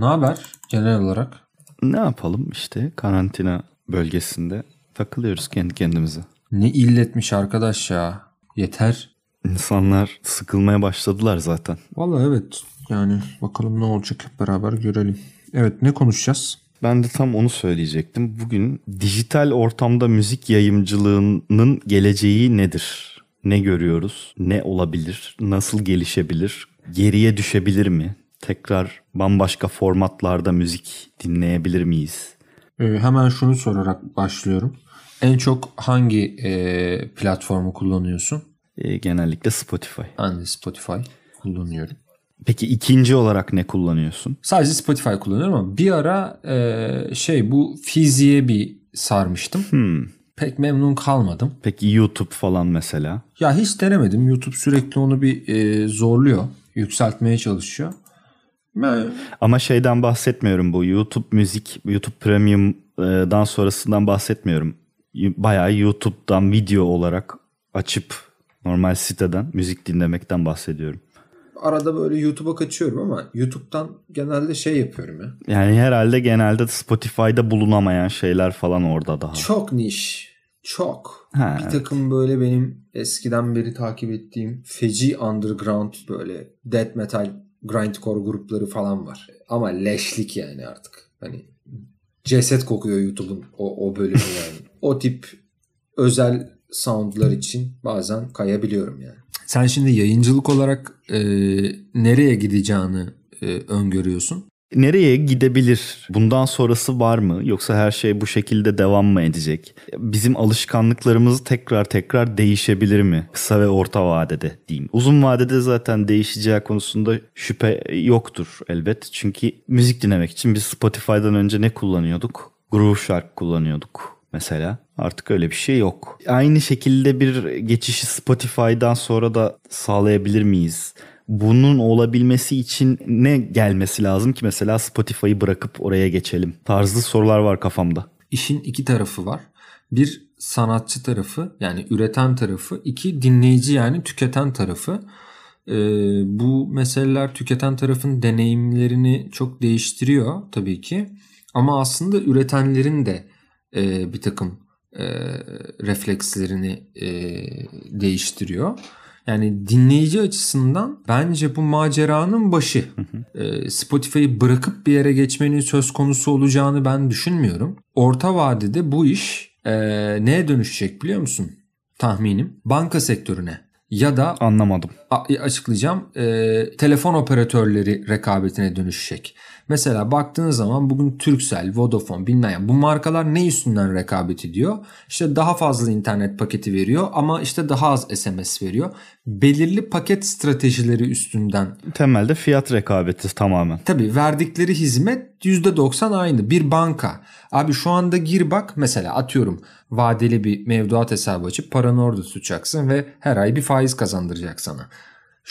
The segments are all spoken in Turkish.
Ne haber genel olarak? Ne yapalım işte karantina bölgesinde takılıyoruz kendi kendimize. Ne illetmiş arkadaş ya. Yeter. İnsanlar sıkılmaya başladılar zaten. Vallahi evet. Yani bakalım ne olacak hep beraber görelim. Evet ne konuşacağız? Ben de tam onu söyleyecektim. Bugün dijital ortamda müzik yayımcılığının geleceği nedir? Ne görüyoruz? Ne olabilir? Nasıl gelişebilir? Geriye düşebilir mi? Tekrar bambaşka formatlarda müzik dinleyebilir miyiz? Ee, hemen şunu sorarak başlıyorum. En çok hangi e, platformu kullanıyorsun? E, genellikle Spotify. Ben de Spotify kullanıyorum. Peki ikinci olarak ne kullanıyorsun? Sadece Spotify kullanıyorum ama bir ara e, şey bu Fizi'ye bir sarmıştım. Hmm. Pek memnun kalmadım. Peki YouTube falan mesela? Ya hiç denemedim. YouTube sürekli onu bir e, zorluyor. Yükseltmeye çalışıyor. Ama şeyden bahsetmiyorum bu YouTube müzik, YouTube Premium'dan sonrasından bahsetmiyorum. Bayağı YouTube'dan video olarak açıp normal siteden müzik dinlemekten bahsediyorum. arada böyle YouTube'a kaçıyorum ama YouTube'dan genelde şey yapıyorum ya. Yani herhalde genelde Spotify'da bulunamayan şeyler falan orada daha. Çok niş. Çok. Ha, bir evet. takım böyle benim eskiden beri takip ettiğim feci underground böyle death metal grindcore grupları falan var. Ama leşlik yani artık. Hani ceset kokuyor YouTube'un o, o bölümü yani. o tip özel soundlar için bazen kayabiliyorum yani. Sen şimdi yayıncılık olarak e, nereye gideceğini e, öngörüyorsun? Nereye gidebilir? Bundan sonrası var mı? Yoksa her şey bu şekilde devam mı edecek? Bizim alışkanlıklarımız tekrar tekrar değişebilir mi? Kısa ve orta vadede diyeyim. Uzun vadede zaten değişeceği konusunda şüphe yoktur elbet. Çünkü müzik dinlemek için biz Spotify'dan önce ne kullanıyorduk? Groove Shark kullanıyorduk mesela. Artık öyle bir şey yok. Aynı şekilde bir geçişi Spotify'dan sonra da sağlayabilir miyiz? Bunun olabilmesi için ne gelmesi lazım ki mesela Spotify'ı bırakıp oraya geçelim? Tarzı sorular var kafamda. İşin iki tarafı var. Bir sanatçı tarafı yani üreten tarafı. iki dinleyici yani tüketen tarafı. Ee, bu meseleler tüketen tarafın deneyimlerini çok değiştiriyor tabii ki. Ama aslında üretenlerin de e, bir takım e, reflekslerini e, değiştiriyor. Yani dinleyici açısından bence bu maceranın başı. E, Spotify'ı bırakıp bir yere geçmenin söz konusu olacağını ben düşünmüyorum. Orta vadede bu iş e, neye dönüşecek biliyor musun? Tahminim banka sektörüne ya da Anlamadım. açıklayacağım e, telefon operatörleri rekabetine dönüşecek. Mesela baktığınız zaman bugün Turkcell, Vodafone bilmem yani bu markalar ne üstünden rekabet ediyor? İşte daha fazla internet paketi veriyor ama işte daha az SMS veriyor. Belirli paket stratejileri üstünden Temelde fiyat rekabeti tamamen. Tabii verdikleri hizmet %90 aynı. Bir banka. Abi şu anda gir bak mesela atıyorum vadeli bir mevduat hesabı açıp paranı orada tutacaksın ve her ay bir faiz kazandıracak sana.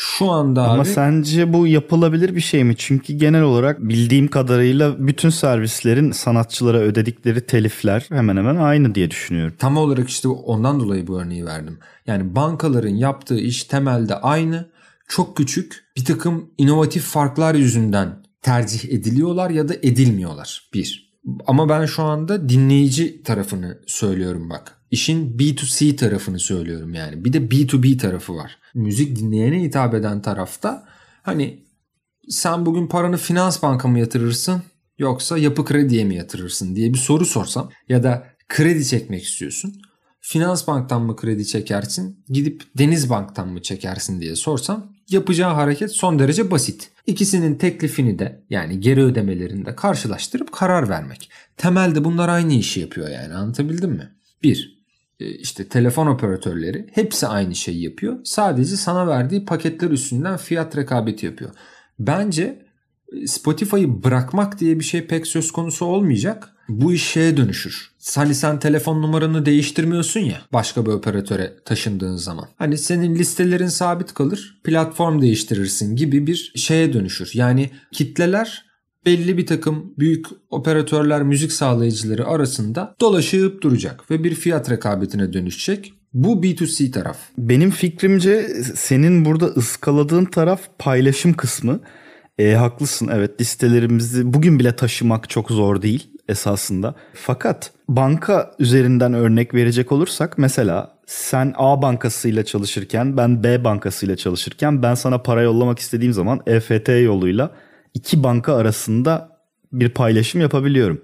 Şu anda Ama abi sence bu yapılabilir bir şey mi? Çünkü genel olarak bildiğim kadarıyla bütün servislerin sanatçılara ödedikleri telifler hemen hemen aynı diye düşünüyorum. tam olarak işte ondan dolayı bu örneği verdim. Yani bankaların yaptığı iş temelde aynı. Çok küçük bir takım inovatif farklar yüzünden tercih ediliyorlar ya da edilmiyorlar. Bir. Ama ben şu anda dinleyici tarafını söylüyorum bak. İşin B2C tarafını söylüyorum yani. Bir de B2B tarafı var. Müzik dinleyene hitap eden tarafta hani sen bugün paranı finans banka mı yatırırsın yoksa yapı krediye mi yatırırsın diye bir soru sorsam ya da kredi çekmek istiyorsun. Finans banktan mı kredi çekersin gidip Deniz Bank'tan mı çekersin diye sorsam yapacağı hareket son derece basit. İkisinin teklifini de yani geri ödemelerini de karşılaştırıp karar vermek. Temelde bunlar aynı işi yapıyor yani anlatabildim mi? Bir, e, işte telefon operatörleri hepsi aynı şeyi yapıyor. Sadece sana verdiği paketler üstünden fiyat rekabeti yapıyor. Bence e, Spotify'ı bırakmak diye bir şey pek söz konusu olmayacak. Bu iş şeye dönüşür. Hani sen telefon numaranı değiştirmiyorsun ya başka bir operatöre taşındığın zaman. Hani senin listelerin sabit kalır, platform değiştirirsin gibi bir şeye dönüşür. Yani kitleler belli bir takım büyük operatörler, müzik sağlayıcıları arasında dolaşıp duracak ve bir fiyat rekabetine dönüşecek. Bu B2C taraf. Benim fikrimce senin burada ıskaladığın taraf paylaşım kısmı. E, haklısın evet listelerimizi bugün bile taşımak çok zor değil esasında. Fakat banka üzerinden örnek verecek olursak mesela sen A bankasıyla çalışırken ben B bankasıyla çalışırken ben sana para yollamak istediğim zaman EFT yoluyla iki banka arasında bir paylaşım yapabiliyorum.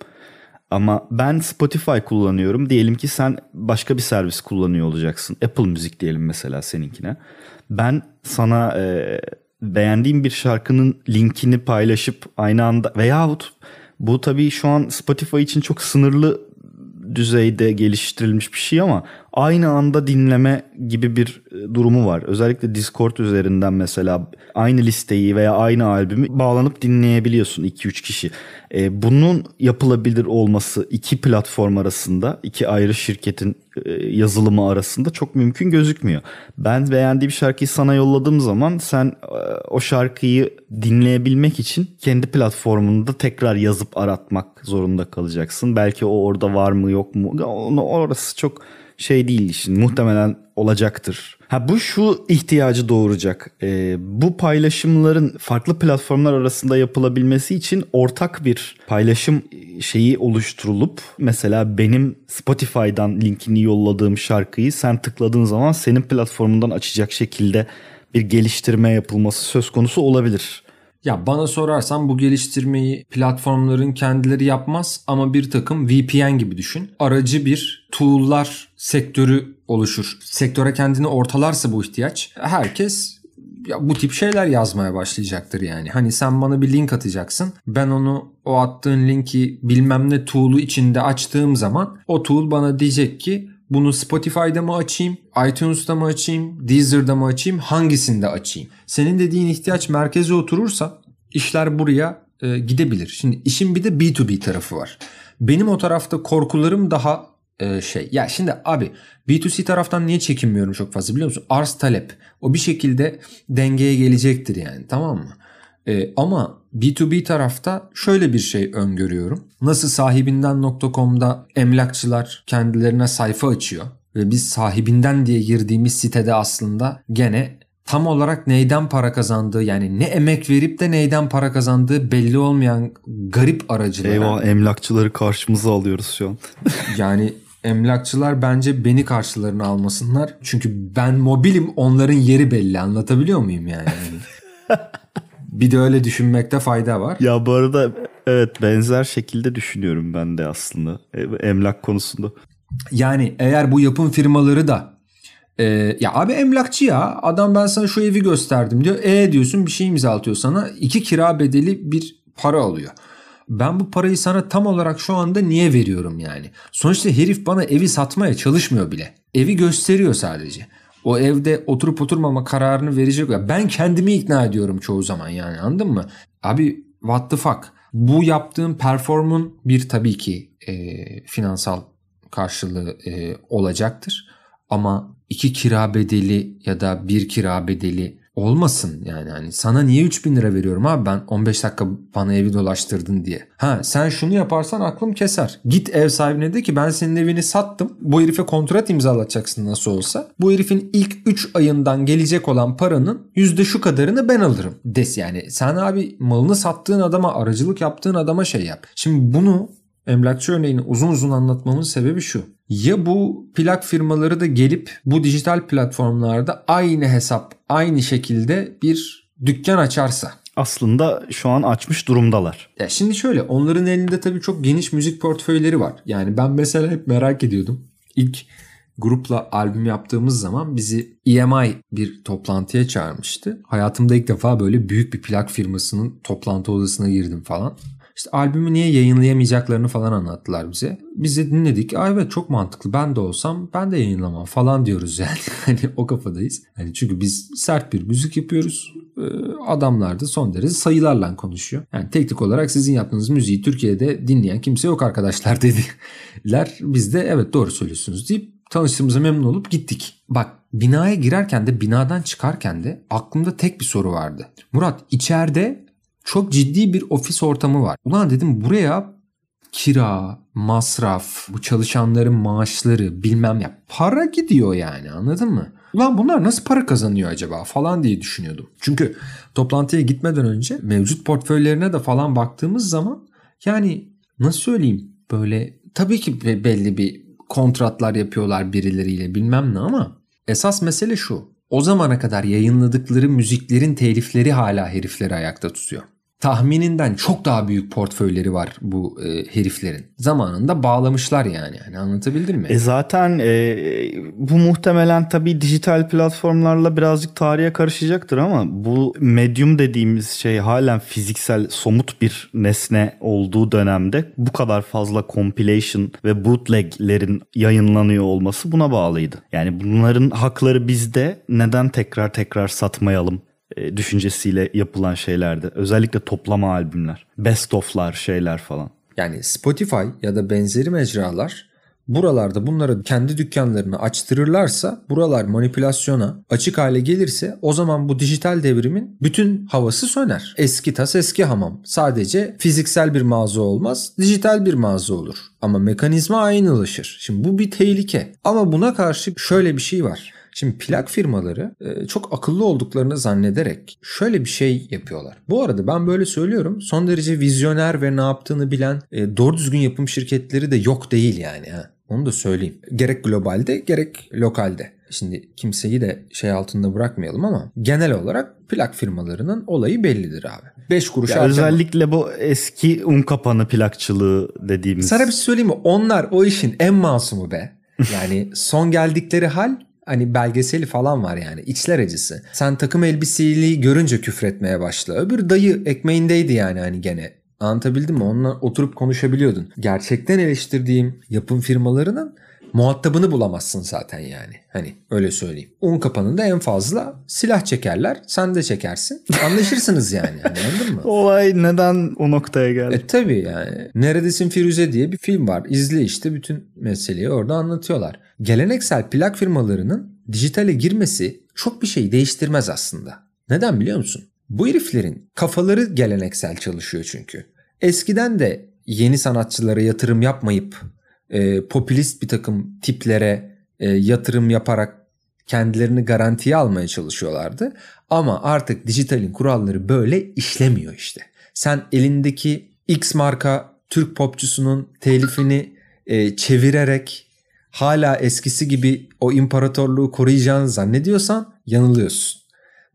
Ama ben Spotify kullanıyorum. Diyelim ki sen başka bir servis kullanıyor olacaksın. Apple Müzik diyelim mesela seninkine. Ben sana e, beğendiğim bir şarkının linkini paylaşıp aynı anda veyahut bu tabii şu an Spotify için çok sınırlı düzeyde geliştirilmiş bir şey ama aynı anda dinleme gibi bir e, durumu var. Özellikle Discord üzerinden mesela aynı listeyi veya aynı albümü bağlanıp dinleyebiliyorsun 2-3 kişi. E, bunun yapılabilir olması iki platform arasında, iki ayrı şirketin e, yazılımı arasında çok mümkün gözükmüyor. Ben beğendiğim şarkıyı sana yolladığım zaman sen o şarkıyı dinleyebilmek için kendi platformunda tekrar yazıp aratmak zorunda kalacaksın. Belki o orada var mı yok mu? Onu orası çok şey değil işin muhtemelen olacaktır. Ha bu şu ihtiyacı doğuracak. Ee, bu paylaşımların farklı platformlar arasında yapılabilmesi için ortak bir paylaşım şeyi oluşturulup mesela benim Spotify'dan linkini yolladığım şarkıyı sen tıkladığın zaman senin platformundan açacak şekilde bir geliştirme yapılması söz konusu olabilir. Ya bana sorarsan bu geliştirmeyi platformların kendileri yapmaz ama bir takım VPN gibi düşün. Aracı bir tool'lar sektörü oluşur. Sektöre kendini ortalarsa bu ihtiyaç herkes ya bu tip şeyler yazmaya başlayacaktır yani. Hani sen bana bir link atacaksın. Ben onu o attığın linki bilmem ne tool'u içinde açtığım zaman o tool bana diyecek ki bunu Spotify'da mı açayım, iTunes'da mı açayım, Deezer'da mı açayım, hangisinde açayım? Senin dediğin ihtiyaç merkeze oturursa işler buraya e, gidebilir. Şimdi işin bir de B2B tarafı var. Benim o tarafta korkularım daha e, şey. Ya şimdi abi B2C taraftan niye çekinmiyorum çok fazla biliyor musun? Arz talep. O bir şekilde dengeye gelecektir yani tamam mı? E, ama B2B tarafta şöyle bir şey öngörüyorum. Nasıl sahibinden.com'da emlakçılar kendilerine sayfa açıyor ve biz sahibinden diye girdiğimiz sitede aslında gene tam olarak neyden para kazandığı yani ne emek verip de neyden para kazandığı belli olmayan garip aracılara. Eyvah emlakçıları karşımıza alıyoruz şu an. yani emlakçılar bence beni karşılarına almasınlar. Çünkü ben mobilim onların yeri belli anlatabiliyor muyum yani? bir de öyle düşünmekte fayda var. Ya bu arada evet benzer şekilde düşünüyorum ben de aslında e, emlak konusunda. Yani eğer bu yapım firmaları da e, ya abi emlakçı ya adam ben sana şu evi gösterdim diyor. E diyorsun bir şey imzalatıyor sana iki kira bedeli bir para alıyor. Ben bu parayı sana tam olarak şu anda niye veriyorum yani? Sonuçta herif bana evi satmaya çalışmıyor bile. Evi gösteriyor sadece. O evde oturup oturmama kararını verecek. Ben kendimi ikna ediyorum çoğu zaman yani anladın mı? Abi what the fuck? Bu yaptığım performun bir tabii ki e, finansal karşılığı e, olacaktır. Ama iki kira bedeli ya da bir kira bedeli olmasın yani hani sana niye 3000 lira veriyorum abi ben 15 dakika bana evi dolaştırdın diye. Ha sen şunu yaparsan aklım keser. Git ev sahibine de ki ben senin evini sattım. Bu herife kontrat imzalatacaksın nasıl olsa. Bu herifin ilk 3 ayından gelecek olan paranın yüzde şu kadarını ben alırım. Des yani sen abi malını sattığın adama aracılık yaptığın adama şey yap. Şimdi bunu emlakçı örneğini uzun uzun anlatmamın sebebi şu. Ya bu plak firmaları da gelip bu dijital platformlarda aynı hesap, aynı şekilde bir dükkan açarsa. Aslında şu an açmış durumdalar. Ya şimdi şöyle onların elinde tabii çok geniş müzik portföyleri var. Yani ben mesela hep merak ediyordum. İlk grupla albüm yaptığımız zaman bizi EMI bir toplantıya çağırmıştı. Hayatımda ilk defa böyle büyük bir plak firmasının toplantı odasına girdim falan. İşte albümü niye yayınlayamayacaklarını falan anlattılar bize. Biz de dinledik. Aa evet çok mantıklı. Ben de olsam ben de yayınlamam falan diyoruz yani. hani o kafadayız. Hani çünkü biz sert bir müzik yapıyoruz. Ee, adamlar da son derece sayılarla konuşuyor. Yani teknik olarak sizin yaptığınız müziği Türkiye'de dinleyen kimse yok arkadaşlar dediler. Biz de evet doğru söylüyorsunuz deyip tanıştığımıza memnun olup gittik. Bak binaya girerken de binadan çıkarken de aklımda tek bir soru vardı. Murat içeride çok ciddi bir ofis ortamı var. Ulan dedim buraya kira, masraf, bu çalışanların maaşları bilmem ya para gidiyor yani anladın mı? Ulan bunlar nasıl para kazanıyor acaba falan diye düşünüyordum. Çünkü toplantıya gitmeden önce mevcut portföylerine de falan baktığımız zaman yani nasıl söyleyeyim böyle tabii ki belli bir kontratlar yapıyorlar birileriyle bilmem ne ama esas mesele şu. O zamana kadar yayınladıkları müziklerin telifleri hala herifleri ayakta tutuyor tahmininden çok daha büyük portföyleri var bu e, heriflerin. Zamanında bağlamışlar yani. yani anlatabildim mi? E zaten e, bu muhtemelen tabii dijital platformlarla birazcık tarihe karışacaktır ama bu medium dediğimiz şey halen fiziksel somut bir nesne olduğu dönemde bu kadar fazla compilation ve bootleglerin yayınlanıyor olması buna bağlıydı. Yani bunların hakları bizde neden tekrar tekrar satmayalım e, düşüncesiyle yapılan şeylerdi. Özellikle toplama albümler, best of'lar şeyler falan. Yani Spotify ya da benzeri mecralar buralarda bunları kendi dükkanlarını açtırırlarsa buralar manipülasyona açık hale gelirse o zaman bu dijital devrimin bütün havası söner. Eski tas eski hamam. Sadece fiziksel bir mağaza olmaz dijital bir mağaza olur. Ama mekanizma aynılaşır. Şimdi bu bir tehlike. Ama buna karşı şöyle bir şey var. Şimdi plak firmaları e, çok akıllı olduklarını zannederek şöyle bir şey yapıyorlar. Bu arada ben böyle söylüyorum. Son derece vizyoner ve ne yaptığını bilen e, doğru düzgün yapım şirketleri de yok değil yani. Ha. Onu da söyleyeyim. Gerek globalde gerek lokalde. Şimdi kimseyi de şey altında bırakmayalım ama genel olarak plak firmalarının olayı bellidir abi. 5 kuruş ya Özellikle bu eski un kapanı plakçılığı dediğimiz. Sana bir şey söyleyeyim mi? Onlar o işin en masumu be. Yani son geldikleri hal hani belgeseli falan var yani içler acısı. Sen takım elbiseli görünce küfretmeye başla. Öbür dayı ekmeğindeydi yani hani gene. Anlatabildim mi? Onunla oturup konuşabiliyordun. Gerçekten eleştirdiğim yapım firmalarının muhatabını bulamazsın zaten yani. Hani öyle söyleyeyim. Un kapanında en fazla silah çekerler. Sen de çekersin. Anlaşırsınız yani. Hani anladın mı? Olay neden o noktaya geldi? E tabii yani. Neredesin Firuze diye bir film var. İzle işte bütün meseleyi orada anlatıyorlar. Geleneksel plak firmalarının dijitale girmesi çok bir şey değiştirmez aslında. Neden biliyor musun? Bu heriflerin kafaları geleneksel çalışıyor çünkü. Eskiden de yeni sanatçılara yatırım yapmayıp e, popülist bir takım tiplere e, yatırım yaparak kendilerini garantiye almaya çalışıyorlardı. Ama artık dijitalin kuralları böyle işlemiyor işte. Sen elindeki X marka Türk popçusunun telifini e, çevirerek hala eskisi gibi o imparatorluğu koruyacağını zannediyorsan yanılıyorsun.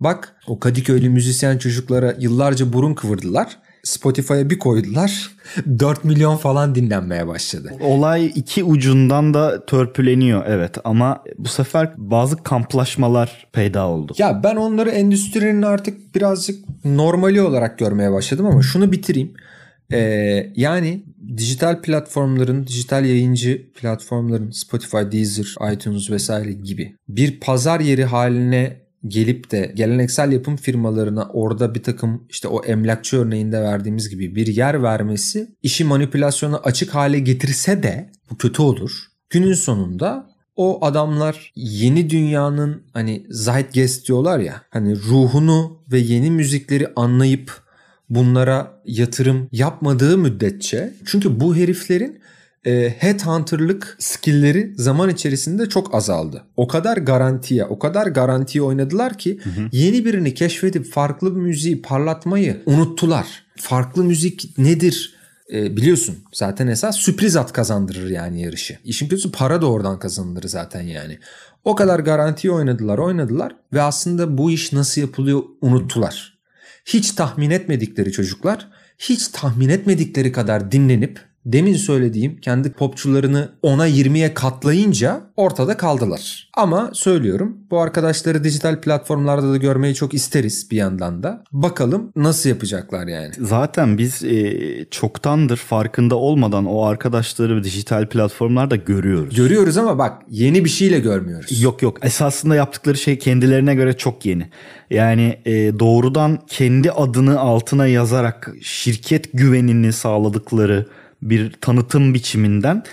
Bak o Kadıköylü müzisyen çocuklara yıllarca burun kıvırdılar. Spotify'a bir koydular. 4 milyon falan dinlenmeye başladı. Olay iki ucundan da törpüleniyor evet ama bu sefer bazı kamplaşmalar peyda oldu. Ya ben onları endüstrinin artık birazcık normali olarak görmeye başladım ama şunu bitireyim. Ee, yani dijital platformların, dijital yayıncı platformların Spotify, Deezer, iTunes vesaire gibi bir pazar yeri haline gelip de geleneksel yapım firmalarına orada bir takım işte o emlakçı örneğinde verdiğimiz gibi bir yer vermesi işi manipülasyona açık hale getirse de bu kötü olur. Günün sonunda o adamlar yeni dünyanın hani zeitgeist diyorlar ya hani ruhunu ve yeni müzikleri anlayıp bunlara yatırım yapmadığı müddetçe çünkü bu heriflerin e, headhunter'lık skill'leri zaman içerisinde çok azaldı. O kadar garantiye, o kadar garantiye oynadılar ki hı hı. yeni birini keşfedip farklı bir müziği parlatmayı unuttular. Farklı müzik nedir? E, biliyorsun zaten esas sürpriz at kazandırır yani yarışı. İşin kötüsü para da oradan kazanılır zaten yani. O kadar garantiye oynadılar oynadılar ve aslında bu iş nasıl yapılıyor unuttular. Hiç tahmin etmedikleri çocuklar hiç tahmin etmedikleri kadar dinlenip demin söylediğim kendi popçularını 10'a 20'ye katlayınca ortada kaldılar. Ama söylüyorum bu arkadaşları dijital platformlarda da görmeyi çok isteriz bir yandan da. Bakalım nasıl yapacaklar yani. Zaten biz e, çoktandır farkında olmadan o arkadaşları dijital platformlarda görüyoruz. Görüyoruz ama bak yeni bir şeyle görmüyoruz. Yok yok esasında yaptıkları şey kendilerine göre çok yeni. Yani e, doğrudan kendi adını altına yazarak şirket güvenini sağladıkları bir tanıtım biçiminden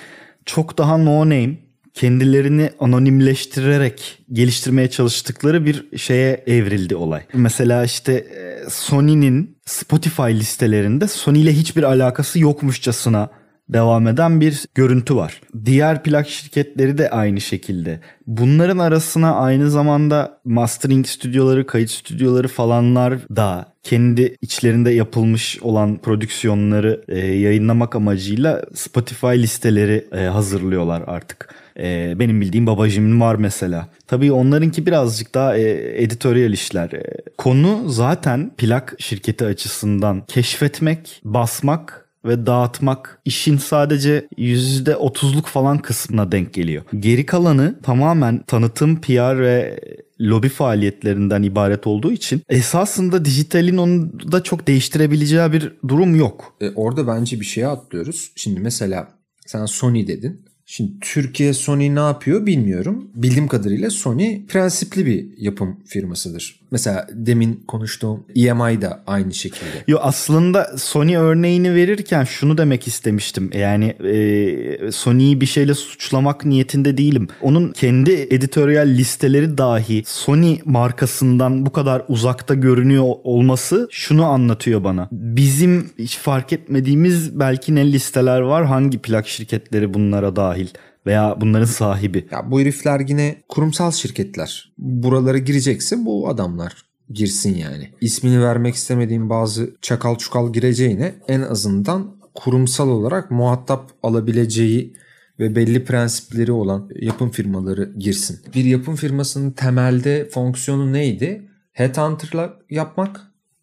çok daha no name kendilerini anonimleştirerek geliştirmeye çalıştıkları bir şeye evrildi olay. Mesela işte e, Sony'nin Spotify listelerinde Sony ile hiçbir alakası yokmuşçasına devam eden bir görüntü var. Diğer plak şirketleri de aynı şekilde. Bunların arasına aynı zamanda mastering stüdyoları, kayıt stüdyoları falanlar da kendi içlerinde yapılmış olan prodüksiyonları e, yayınlamak amacıyla Spotify listeleri e, hazırlıyorlar artık. E, benim bildiğim Babajim'in var mesela. Tabii onlarınki birazcık daha e, editoryal işler. E, konu zaten plak şirketi açısından keşfetmek, basmak ve dağıtmak işin sadece %30'luk falan kısmına denk geliyor. Geri kalanı tamamen tanıtım, PR ve lobi faaliyetlerinden ibaret olduğu için esasında dijitalin onu da çok değiştirebileceği bir durum yok. E, orada bence bir şeye atlıyoruz. Şimdi mesela sen Sony dedin. Şimdi Türkiye Sony ne yapıyor bilmiyorum. Bildiğim kadarıyla Sony prensipli bir yapım firmasıdır. Mesela demin konuştuğum EMI da aynı şekilde. Yo aslında Sony örneğini verirken şunu demek istemiştim. Yani e, Sony'yi bir şeyle suçlamak niyetinde değilim. Onun kendi editoryal listeleri dahi Sony markasından bu kadar uzakta görünüyor olması şunu anlatıyor bana. Bizim hiç fark etmediğimiz belki ne listeler var hangi plak şirketleri bunlara dahil veya bunların sahibi. Ya bu herifler yine kurumsal şirketler. Buralara girecekse bu adamlar girsin yani. İsmini vermek istemediğim bazı çakal çukal gireceğine en azından kurumsal olarak muhatap alabileceği ve belli prensipleri olan yapım firmaları girsin. Bir yapım firmasının temelde fonksiyonu neydi? Headhunter'la yapmak,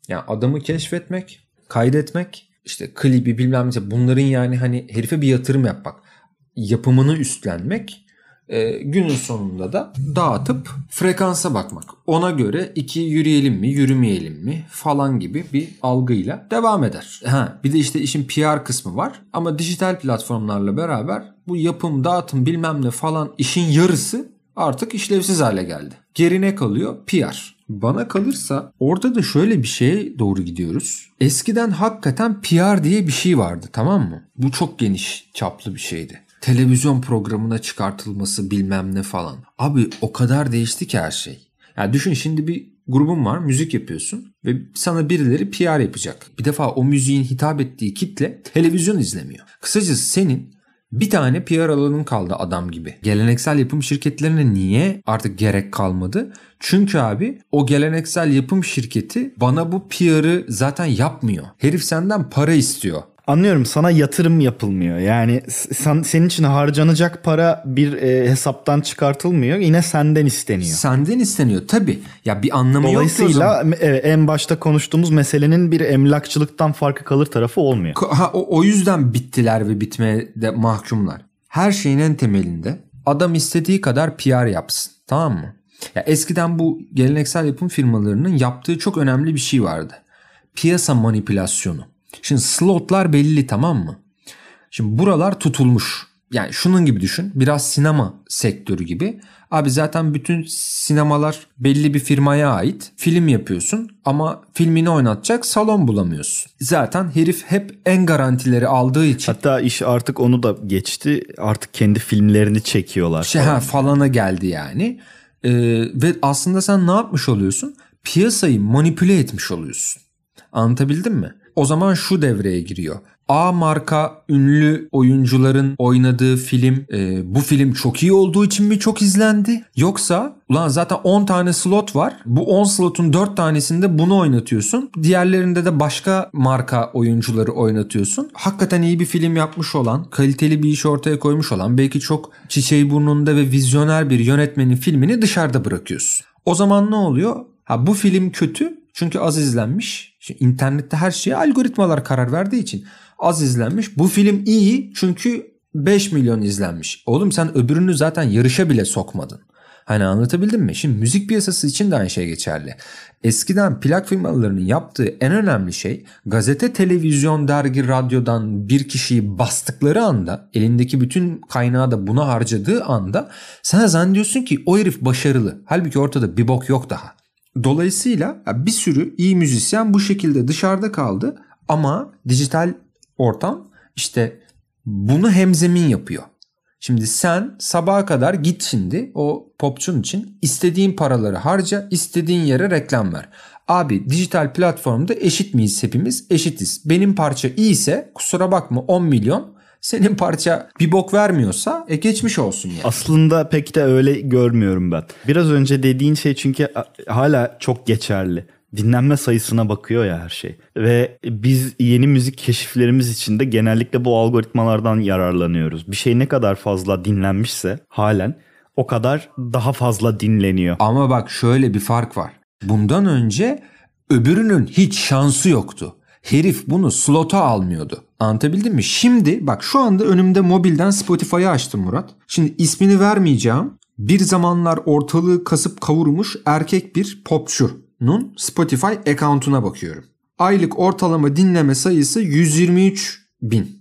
yani adamı keşfetmek, kaydetmek, işte klibi bilmem ne bunların yani hani herife bir yatırım yapmak yapımını üstlenmek e, günün sonunda da dağıtıp frekansa bakmak. Ona göre iki yürüyelim mi yürümeyelim mi falan gibi bir algıyla devam eder. Ha, bir de işte işin PR kısmı var ama dijital platformlarla beraber bu yapım dağıtım bilmem ne falan işin yarısı artık işlevsiz hale geldi. Geri ne kalıyor? PR. Bana kalırsa orada da şöyle bir şeye doğru gidiyoruz. Eskiden hakikaten PR diye bir şey vardı tamam mı? Bu çok geniş çaplı bir şeydi televizyon programına çıkartılması bilmem ne falan. Abi o kadar değişti ki her şey. Yani düşün şimdi bir grubun var müzik yapıyorsun ve sana birileri PR yapacak. Bir defa o müziğin hitap ettiği kitle televizyon izlemiyor. Kısacası senin bir tane PR alanın kaldı adam gibi. Geleneksel yapım şirketlerine niye artık gerek kalmadı? Çünkü abi o geleneksel yapım şirketi bana bu PR'ı zaten yapmıyor. Herif senden para istiyor. Anlıyorum sana yatırım yapılmıyor. Yani sen, senin için harcanacak para bir e, hesaptan çıkartılmıyor. Yine senden isteniyor. Senden isteniyor tabii. Ya bir anlamı yok Dolayısıyla en başta konuştuğumuz meselenin bir emlakçılıktan farkı kalır tarafı olmuyor. Ha, o, o yüzden bittiler ve bitmeye de mahkumlar. Her şeyin en temelinde adam istediği kadar PR yapsın. Tamam mı? Ya eskiden bu geleneksel yapım firmalarının yaptığı çok önemli bir şey vardı. Piyasa manipülasyonu. Şimdi slotlar belli tamam mı? Şimdi buralar tutulmuş. Yani şunun gibi düşün. Biraz sinema sektörü gibi. Abi zaten bütün sinemalar belli bir firmaya ait. Film yapıyorsun ama filmini oynatacak salon bulamıyorsun. Zaten herif hep en garantileri aldığı için. Hatta iş artık onu da geçti. Artık kendi filmlerini çekiyorlar. Şey, ha, falana geldi yani. Ee, ve aslında sen ne yapmış oluyorsun? Piyasayı manipüle etmiş oluyorsun. Anlatabildim mi? O zaman şu devreye giriyor. A marka ünlü oyuncuların oynadığı film e, bu film çok iyi olduğu için mi çok izlendi? Yoksa ulan zaten 10 tane slot var. Bu 10 slotun 4 tanesinde bunu oynatıyorsun. Diğerlerinde de başka marka oyuncuları oynatıyorsun. Hakikaten iyi bir film yapmış olan, kaliteli bir iş ortaya koymuş olan, belki çok çiçeği burnunda ve vizyoner bir yönetmenin filmini dışarıda bırakıyorsun. O zaman ne oluyor? Ha bu film kötü çünkü az izlenmiş. Şimdi internette her şeye algoritmalar karar verdiği için az izlenmiş. Bu film iyi çünkü 5 milyon izlenmiş. Oğlum sen öbürünü zaten yarışa bile sokmadın. Hani anlatabildim mi? Şimdi müzik piyasası için de aynı şey geçerli. Eskiden plak firmalarının yaptığı en önemli şey gazete, televizyon, dergi, radyodan bir kişiyi bastıkları anda elindeki bütün kaynağı da buna harcadığı anda sen zannediyorsun ki o herif başarılı. Halbuki ortada bir bok yok daha. Dolayısıyla bir sürü iyi müzisyen bu şekilde dışarıda kaldı ama dijital ortam işte bunu hemzemin yapıyor. Şimdi sen sabaha kadar git şimdi o popçun için istediğin paraları harca, istediğin yere reklam ver. Abi dijital platformda eşit miyiz hepimiz? Eşitiz. Benim parça iyiyse kusura bakma 10 milyon Senin parça bir bok vermiyorsa e geçmiş olsun yani. Aslında pek de öyle görmüyorum ben. Biraz önce dediğin şey çünkü hala çok geçerli. Dinlenme sayısına bakıyor ya her şey. Ve biz yeni müzik keşiflerimiz için de genellikle bu algoritmalardan yararlanıyoruz. Bir şey ne kadar fazla dinlenmişse halen o kadar daha fazla dinleniyor. Ama bak şöyle bir fark var. Bundan önce öbürünün hiç şansı yoktu. Herif bunu slota almıyordu. Anlatabildim mi? Şimdi bak şu anda önümde mobilden Spotify'ı açtım Murat. Şimdi ismini vermeyeceğim. Bir zamanlar ortalığı kasıp kavurmuş erkek bir popçunun Spotify account'una bakıyorum. Aylık ortalama dinleme sayısı 123 bin.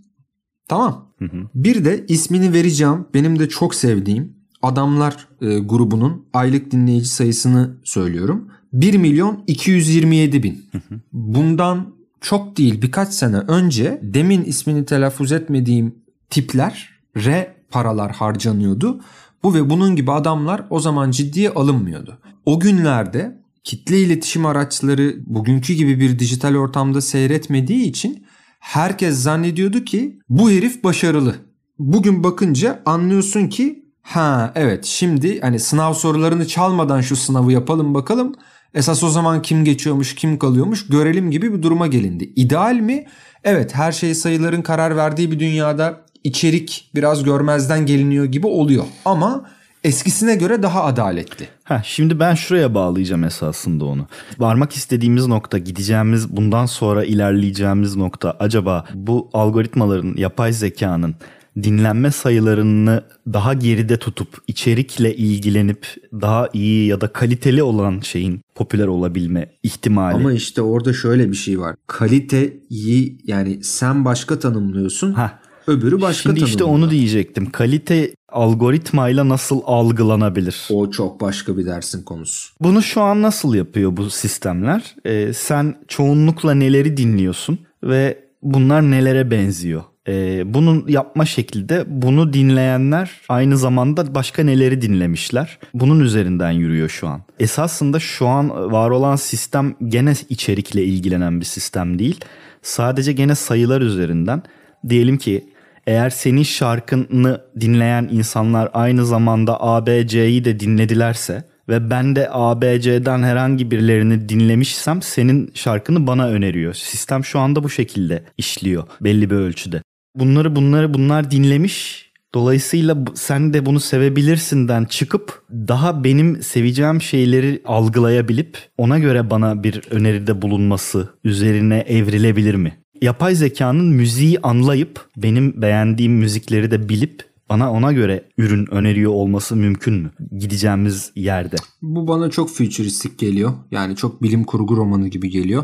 Tamam. Hı hı. Bir de ismini vereceğim benim de çok sevdiğim Adamlar e, grubunun aylık dinleyici sayısını söylüyorum. 1 milyon 227 bin. Bundan çok değil birkaç sene önce demin ismini telaffuz etmediğim tipler re paralar harcanıyordu. Bu ve bunun gibi adamlar o zaman ciddiye alınmıyordu. O günlerde kitle iletişim araçları bugünkü gibi bir dijital ortamda seyretmediği için herkes zannediyordu ki bu herif başarılı. Bugün bakınca anlıyorsun ki ha evet şimdi hani sınav sorularını çalmadan şu sınavı yapalım bakalım Esas o zaman kim geçiyormuş, kim kalıyormuş görelim gibi bir duruma gelindi. İdeal mi? Evet her şey sayıların karar verdiği bir dünyada içerik biraz görmezden geliniyor gibi oluyor. Ama eskisine göre daha adaletli. Ha, şimdi ben şuraya bağlayacağım esasında onu. Varmak istediğimiz nokta, gideceğimiz, bundan sonra ilerleyeceğimiz nokta acaba bu algoritmaların, yapay zekanın dinlenme sayılarını daha geride tutup içerikle ilgilenip daha iyi ya da kaliteli olan şeyin popüler olabilme ihtimali. Ama işte orada şöyle bir şey var. Kaliteyi yani sen başka tanımlıyorsun. Ha. Öbürü başka Şimdi işte onu diyecektim. Kalite algoritmayla nasıl algılanabilir? O çok başka bir dersin konusu. Bunu şu an nasıl yapıyor bu sistemler? Ee, sen çoğunlukla neleri dinliyorsun ve bunlar nelere benziyor? Ee, bunun yapma şekli de bunu dinleyenler aynı zamanda başka neleri dinlemişler. Bunun üzerinden yürüyor şu an. Esasında şu an var olan sistem gene içerikle ilgilenen bir sistem değil. Sadece gene sayılar üzerinden. Diyelim ki eğer senin şarkını dinleyen insanlar aynı zamanda ABC'yi de dinledilerse ve ben de ABC'den herhangi birilerini dinlemişsem senin şarkını bana öneriyor. Sistem şu anda bu şekilde işliyor belli bir ölçüde bunları bunları bunlar dinlemiş. Dolayısıyla sen de bunu sevebilirsinden çıkıp daha benim seveceğim şeyleri algılayabilip ona göre bana bir öneride bulunması üzerine evrilebilir mi? Yapay zekanın müziği anlayıp benim beğendiğim müzikleri de bilip bana ona göre ürün öneriyor olması mümkün mü? Gideceğimiz yerde. Bu bana çok futuristik geliyor. Yani çok bilim kurgu romanı gibi geliyor.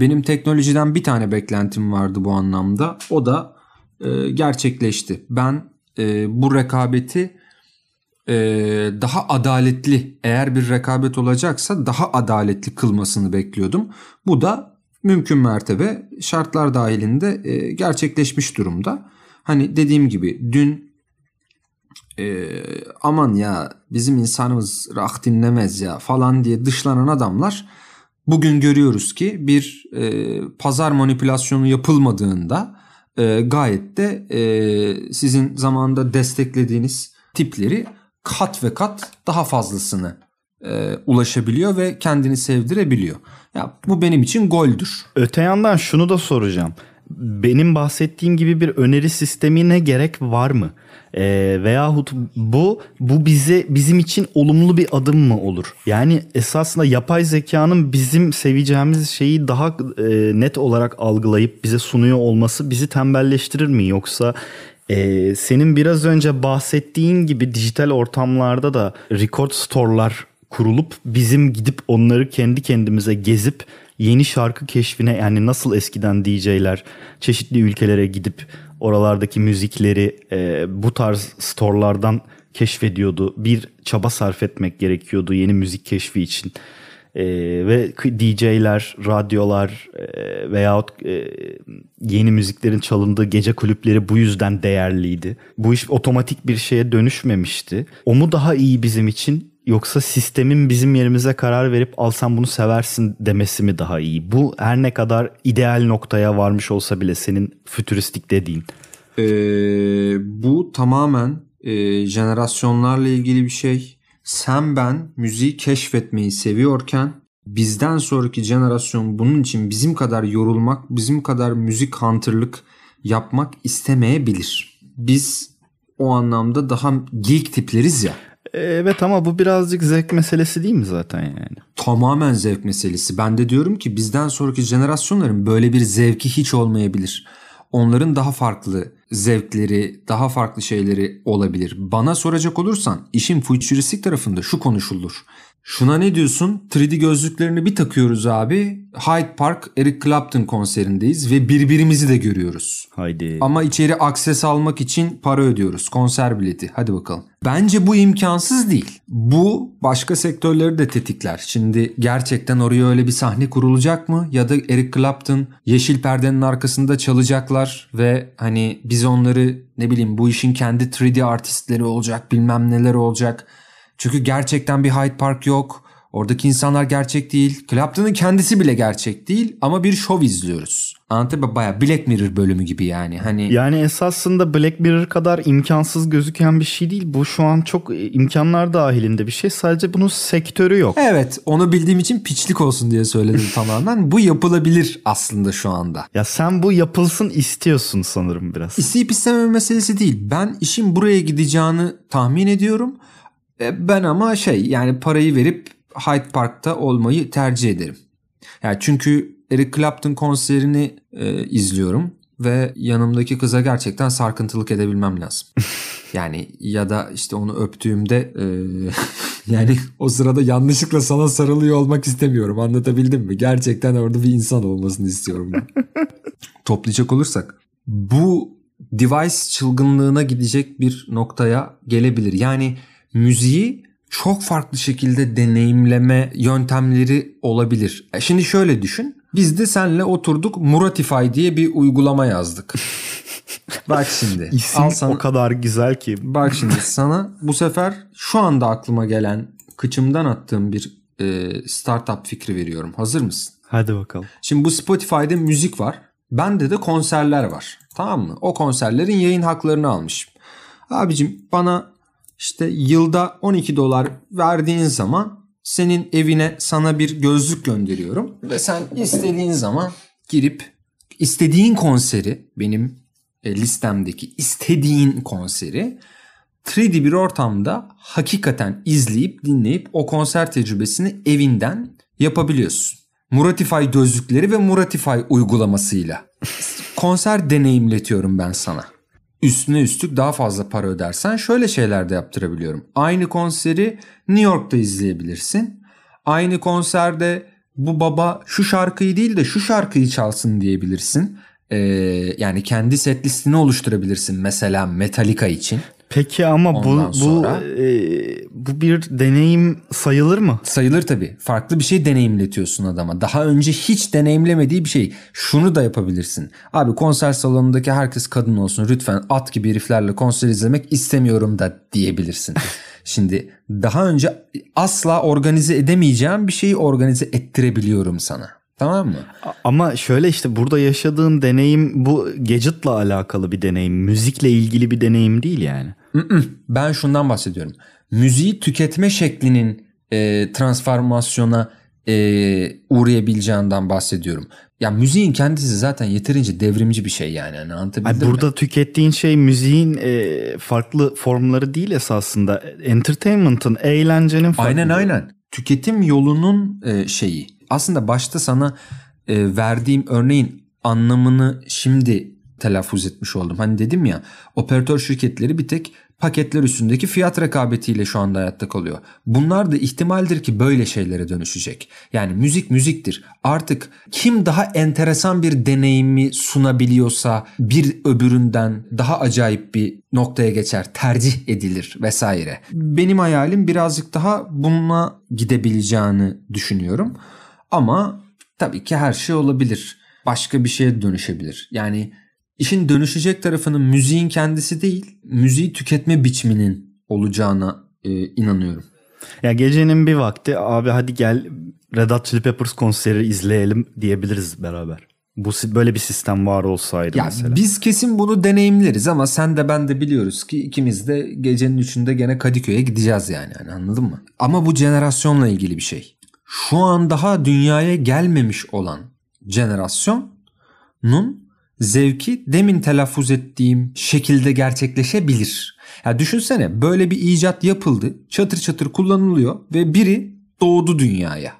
Benim teknolojiden bir tane beklentim vardı bu anlamda. O da e, gerçekleşti. Ben e, bu rekabeti e, daha adaletli eğer bir rekabet olacaksa daha adaletli kılmasını bekliyordum. Bu da mümkün mertebe şartlar dahilinde gerçekleşmiş durumda. Hani dediğim gibi dün aman ya bizim insanımız rock dinlemez ya falan diye dışlanan adamlar bugün görüyoruz ki bir pazar manipülasyonu yapılmadığında e, gayet de e, sizin zamanında desteklediğiniz tipleri kat ve kat daha fazlasını e, ulaşabiliyor ve kendini sevdirebiliyor. Ya bu benim için goldür. Öte yandan şunu da soracağım. Benim bahsettiğim gibi bir öneri sistemine gerek var mı? E, veyahut bu bu bize bizim için olumlu bir adım mı olur? Yani esasında yapay zekanın bizim seveceğimiz şeyi daha e, net olarak algılayıp bize sunuyor olması bizi tembelleştirir mi? Yoksa ee, senin biraz önce bahsettiğin gibi dijital ortamlarda da record store'lar kurulup bizim gidip onları kendi kendimize gezip yeni şarkı keşfine yani nasıl eskiden DJ'ler çeşitli ülkelere gidip oralardaki müzikleri e, bu tarz storelardan keşfediyordu. Bir çaba sarf etmek gerekiyordu yeni müzik keşfi için. E, ve DJ'ler, radyolar e, veyahut e, yeni müziklerin çalındığı gece kulüpleri bu yüzden değerliydi. Bu iş otomatik bir şeye dönüşmemişti. O mu daha iyi bizim için yoksa sistemin bizim yerimize karar verip al sen bunu seversin demesi mi daha iyi? Bu her ne kadar ideal noktaya varmış olsa bile senin fütüristik dediğin. Ee, bu tamamen e, jenerasyonlarla ilgili bir şey. Sen ben müziği keşfetmeyi seviyorken bizden sonraki jenerasyon bunun için bizim kadar yorulmak, bizim kadar müzik hunter'lık yapmak istemeyebilir. Biz o anlamda daha geek tipleriz ya. Evet ama bu birazcık zevk meselesi değil mi zaten yani? Tamamen zevk meselesi. Ben de diyorum ki bizden sonraki jenerasyonların böyle bir zevki hiç olmayabilir. Onların daha farklı zevkleri, daha farklı şeyleri olabilir. Bana soracak olursan işin futuristik tarafında şu konuşulur. Şuna ne diyorsun? 3D gözlüklerini bir takıyoruz abi. Hyde Park Eric Clapton konserindeyiz ve birbirimizi de görüyoruz. Haydi. Ama içeri akses almak için para ödüyoruz. Konser bileti. Hadi bakalım. Bence bu imkansız değil. Bu başka sektörleri de tetikler. Şimdi gerçekten oraya öyle bir sahne kurulacak mı? Ya da Eric Clapton yeşil perdenin arkasında çalacaklar ve hani biz onları ne bileyim bu işin kendi 3D artistleri olacak bilmem neler olacak. Çünkü gerçekten bir Hyde Park yok. Oradaki insanlar gerçek değil. Clapton'ın kendisi bile gerçek değil ama bir şov izliyoruz. Anlatabiliyor Baya Black Mirror bölümü gibi yani. Hani Yani esasında Black Mirror kadar imkansız gözüken bir şey değil. Bu şu an çok e, imkanlar dahilinde bir şey. Sadece bunun sektörü yok. Evet onu bildiğim için piçlik olsun diye söyledim tamamen. Bu yapılabilir aslında şu anda. Ya sen bu yapılsın istiyorsun sanırım biraz. İsteyip istememe meselesi değil. Ben işin buraya gideceğini tahmin ediyorum. E, Ben ama şey yani parayı verip Hyde Park'ta olmayı tercih ederim. Yani çünkü Eric Clapton konserini e, izliyorum ve yanımdaki kıza gerçekten sarkıntılık edebilmem lazım. Yani ya da işte onu öptüğümde e, yani o sırada yanlışlıkla sana sarılıyor olmak istemiyorum. Anlatabildim mi? Gerçekten orada bir insan olmasını istiyorum ben. Toplayacak olursak bu device çılgınlığına gidecek bir noktaya gelebilir. Yani müziği çok farklı şekilde deneyimleme yöntemleri olabilir. E Şimdi şöyle düşün. Biz de senle oturduk Muratify diye bir uygulama yazdık. Bak şimdi. İsim al sana, o kadar güzel ki. Bak şimdi sana bu sefer şu anda aklıma gelen kıçımdan attığım bir e, startup fikri veriyorum. Hazır mısın? Hadi bakalım. Şimdi bu Spotify'da müzik var. Bende de konserler var. Tamam mı? O konserlerin yayın haklarını almışım. Abicim bana işte yılda 12 dolar verdiğin zaman senin evine sana bir gözlük gönderiyorum. Ve sen istediğin zaman girip istediğin konseri benim e, listemdeki istediğin konseri 3D bir ortamda hakikaten izleyip dinleyip o konser tecrübesini evinden yapabiliyorsun. Muratify gözlükleri ve Muratify uygulamasıyla konser deneyimletiyorum ben sana. Üstüne üstlük daha fazla para ödersen şöyle şeyler de yaptırabiliyorum. Aynı konseri New York'ta izleyebilirsin. Aynı konserde bu baba şu şarkıyı değil de şu şarkıyı çalsın diyebilirsin. Ee, yani kendi set listini oluşturabilirsin mesela Metallica için. Peki ama bu Ondan bu sonra- e, bu bir deneyim sayılır mı? Sayılır tabii. Farklı bir şey deneyimletiyorsun adama. Daha önce hiç deneyimlemediği bir şey. Şunu da yapabilirsin. Abi konser salonundaki herkes kadın olsun. Lütfen at gibi heriflerle konser izlemek istemiyorum da diyebilirsin. Şimdi daha önce asla organize edemeyeceğim bir şeyi organize ettirebiliyorum sana. Tamam mı? Ama şöyle işte burada yaşadığın deneyim bu gadget'la alakalı bir deneyim. Müzikle ilgili bir deneyim değil yani. Ben şundan bahsediyorum. Müziği tüketme şeklinin e, transformasyona e, uğrayabileceğinden bahsediyorum. Ya müziğin kendisi zaten yeterince devrimci bir şey yani. yani Ay anlatabildim mi? burada tükettiğin şey müziğin e, farklı formları değil esasında. Entertainment'ın, eğlencenin farklı. Aynen aynen. Tüketim yolunun e, şeyi. Aslında başta sana e, verdiğim örneğin anlamını şimdi telaffuz etmiş oldum. Hani dedim ya operatör şirketleri bir tek paketler üstündeki fiyat rekabetiyle şu anda hayatta kalıyor. Bunlar da ihtimaldir ki böyle şeylere dönüşecek. Yani müzik müziktir. Artık kim daha enteresan bir deneyimi sunabiliyorsa bir öbüründen daha acayip bir noktaya geçer, tercih edilir vesaire. Benim hayalim birazcık daha bununla gidebileceğini düşünüyorum. Ama tabii ki her şey olabilir. Başka bir şeye dönüşebilir. Yani işin dönüşecek tarafının müziğin kendisi değil, müziği tüketme biçiminin olacağına e, inanıyorum. Ya gecenin bir vakti abi hadi gel Red Hot Chili Peppers konseri izleyelim diyebiliriz beraber. Bu böyle bir sistem var olsaydı ya mesela. Biz kesin bunu deneyimleriz ama sen de ben de biliyoruz ki ikimiz de gecenin üçünde gene Kadıköy'e gideceğiz yani. yani anladın mı? Ama bu jenerasyonla ilgili bir şey. Şu an daha dünyaya gelmemiş olan jenerasyonun zevki demin telaffuz ettiğim şekilde gerçekleşebilir. Ya düşünsene böyle bir icat yapıldı. Çatır çatır kullanılıyor ve biri doğdu dünyaya.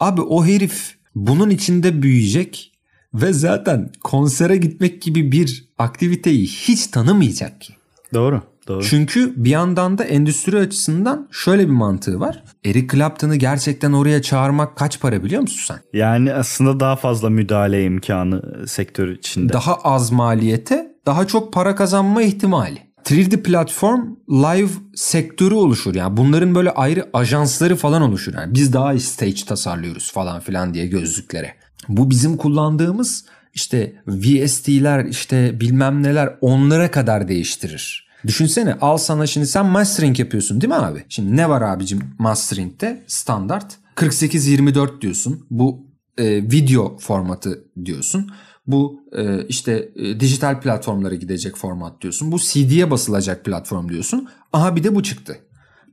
Abi o herif bunun içinde büyüyecek ve zaten konsere gitmek gibi bir aktiviteyi hiç tanımayacak ki. Doğru. Doğru. Çünkü bir yandan da endüstri açısından şöyle bir mantığı var. Eric Clapton'ı gerçekten oraya çağırmak kaç para biliyor musun sen? Yani aslında daha fazla müdahale imkanı sektör içinde. Daha az maliyete daha çok para kazanma ihtimali. 3D platform live sektörü oluşur yani bunların böyle ayrı ajansları falan oluşur yani biz daha stage tasarlıyoruz falan filan diye gözlüklere. Bu bizim kullandığımız işte VST'ler işte bilmem neler onlara kadar değiştirir. Düşünsene al sana şimdi sen mastering yapıyorsun değil mi abi? Şimdi ne var abicim mastering'te standart 48-24 diyorsun. Bu e, video formatı diyorsun. Bu e, işte e, dijital platformlara gidecek format diyorsun. Bu CD'ye basılacak platform diyorsun. Aha bir de bu çıktı.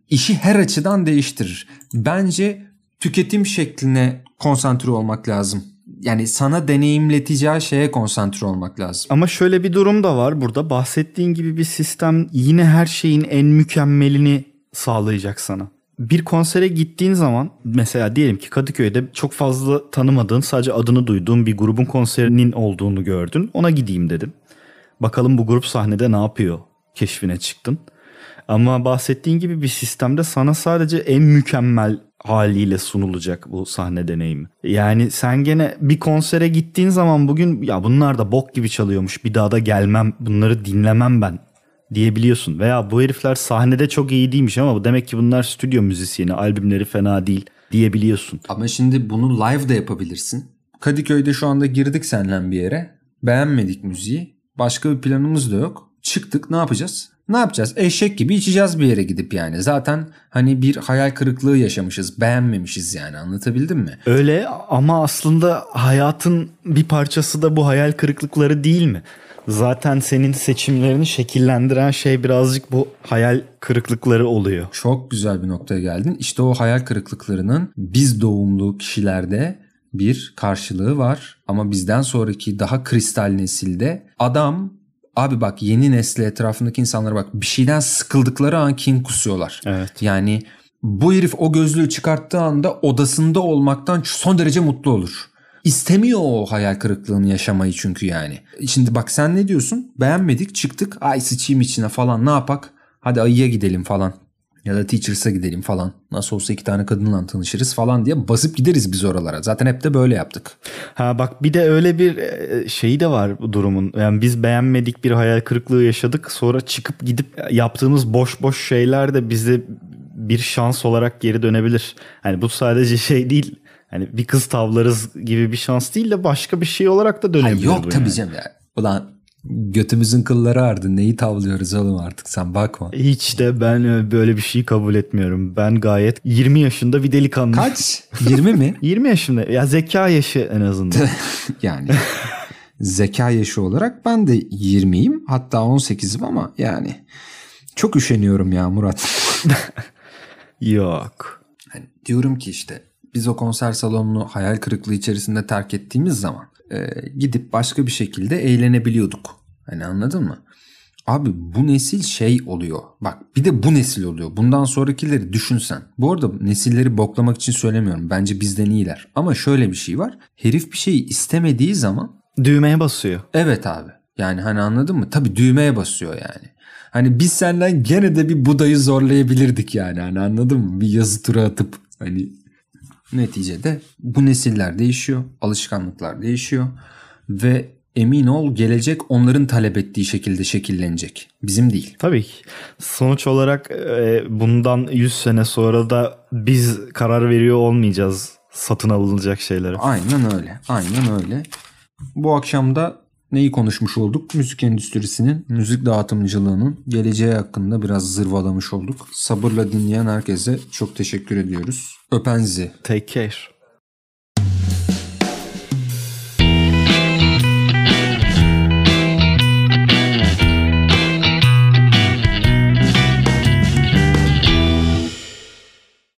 İşi her açıdan değiştirir. Bence tüketim şekline konsantre olmak lazım yani sana deneyimleteceği şeye konsantre olmak lazım. Ama şöyle bir durum da var burada. Bahsettiğin gibi bir sistem yine her şeyin en mükemmelini sağlayacak sana. Bir konsere gittiğin zaman mesela diyelim ki Kadıköy'de çok fazla tanımadığın sadece adını duyduğun bir grubun konserinin olduğunu gördün. Ona gideyim dedin. Bakalım bu grup sahnede ne yapıyor keşfine çıktın. Ama bahsettiğin gibi bir sistemde sana sadece en mükemmel haliyle sunulacak bu sahne deneyimi. Yani sen gene bir konsere gittiğin zaman bugün ya bunlar da bok gibi çalıyormuş bir daha da gelmem bunları dinlemem ben diyebiliyorsun. Veya bu herifler sahnede çok iyi değilmiş ama demek ki bunlar stüdyo müzisyeni albümleri fena değil diyebiliyorsun. Ama şimdi bunu live de yapabilirsin. Kadıköy'de şu anda girdik seninle bir yere. Beğenmedik müziği. Başka bir planımız da yok. Çıktık ne yapacağız? Ne yapacağız? Eşek gibi içeceğiz bir yere gidip yani. Zaten hani bir hayal kırıklığı yaşamışız. Beğenmemişiz yani anlatabildim mi? Öyle ama aslında hayatın bir parçası da bu hayal kırıklıkları değil mi? Zaten senin seçimlerini şekillendiren şey birazcık bu hayal kırıklıkları oluyor. Çok güzel bir noktaya geldin. İşte o hayal kırıklıklarının biz doğumlu kişilerde bir karşılığı var. Ama bizden sonraki daha kristal nesilde adam Abi bak yeni nesle etrafındaki insanlara bak bir şeyden sıkıldıkları an kin kusuyorlar. Evet. Yani bu herif o gözlüğü çıkarttığı anda odasında olmaktan son derece mutlu olur. İstemiyor o hayal kırıklığını yaşamayı çünkü yani. Şimdi bak sen ne diyorsun? Beğenmedik çıktık ay sıçayım içine falan ne yapak? Hadi ayıya gidelim falan ya da Teachers'a gidelim falan. Nasıl olsa iki tane kadınla tanışırız falan diye basıp gideriz biz oralara. Zaten hep de böyle yaptık. Ha bak bir de öyle bir e, şeyi de var bu durumun. Yani biz beğenmedik bir hayal kırıklığı yaşadık. Sonra çıkıp gidip yaptığımız boş boş şeyler de bize bir şans olarak geri dönebilir. Yani bu sadece şey değil. Hani bir kız tavlarız gibi bir şans değil de başka bir şey olarak da dönebilir. Ha, yok tabii yani. canım ya. Ulan Götümüzün kılları ardı. Neyi tavlıyoruz oğlum artık sen bakma. Hiç de ben böyle bir şey kabul etmiyorum. Ben gayet 20 yaşında bir delikanlı. Kaç? 20 mi? 20 yaşında. Ya zeka yaşı en azından. yani zeka yaşı olarak ben de 20'yim. Hatta 18'im ama yani çok üşeniyorum ya Murat. Yok. Yani diyorum ki işte biz o konser salonunu hayal kırıklığı içerisinde terk ettiğimiz zaman e, gidip başka bir şekilde eğlenebiliyorduk. Hani anladın mı? Abi bu nesil şey oluyor. Bak bir de bu nesil oluyor. Bundan sonrakileri düşünsen. Bu arada nesilleri boklamak için söylemiyorum. Bence bizden iyiler. Ama şöyle bir şey var. Herif bir şeyi istemediği zaman düğmeye basıyor. Evet abi. Yani hani anladın mı? Tabii düğmeye basıyor yani. Hani biz senden gene de bir budayı zorlayabilirdik yani. Hani anladın mı? Bir yazı tura atıp hani Neticede bu nesiller değişiyor, alışkanlıklar değişiyor ve emin ol gelecek onların talep ettiği şekilde şekillenecek. Bizim değil. Tabii ki. Sonuç olarak e, bundan 100 sene sonra da biz karar veriyor olmayacağız satın alınacak şeylere. Aynen öyle. Aynen öyle. Bu akşam da neyi konuşmuş olduk? Müzik endüstrisinin, müzik dağıtımcılığının geleceği hakkında biraz zırvalamış olduk. Sabırla dinleyen herkese çok teşekkür ediyoruz. Öpen sizi. Take care.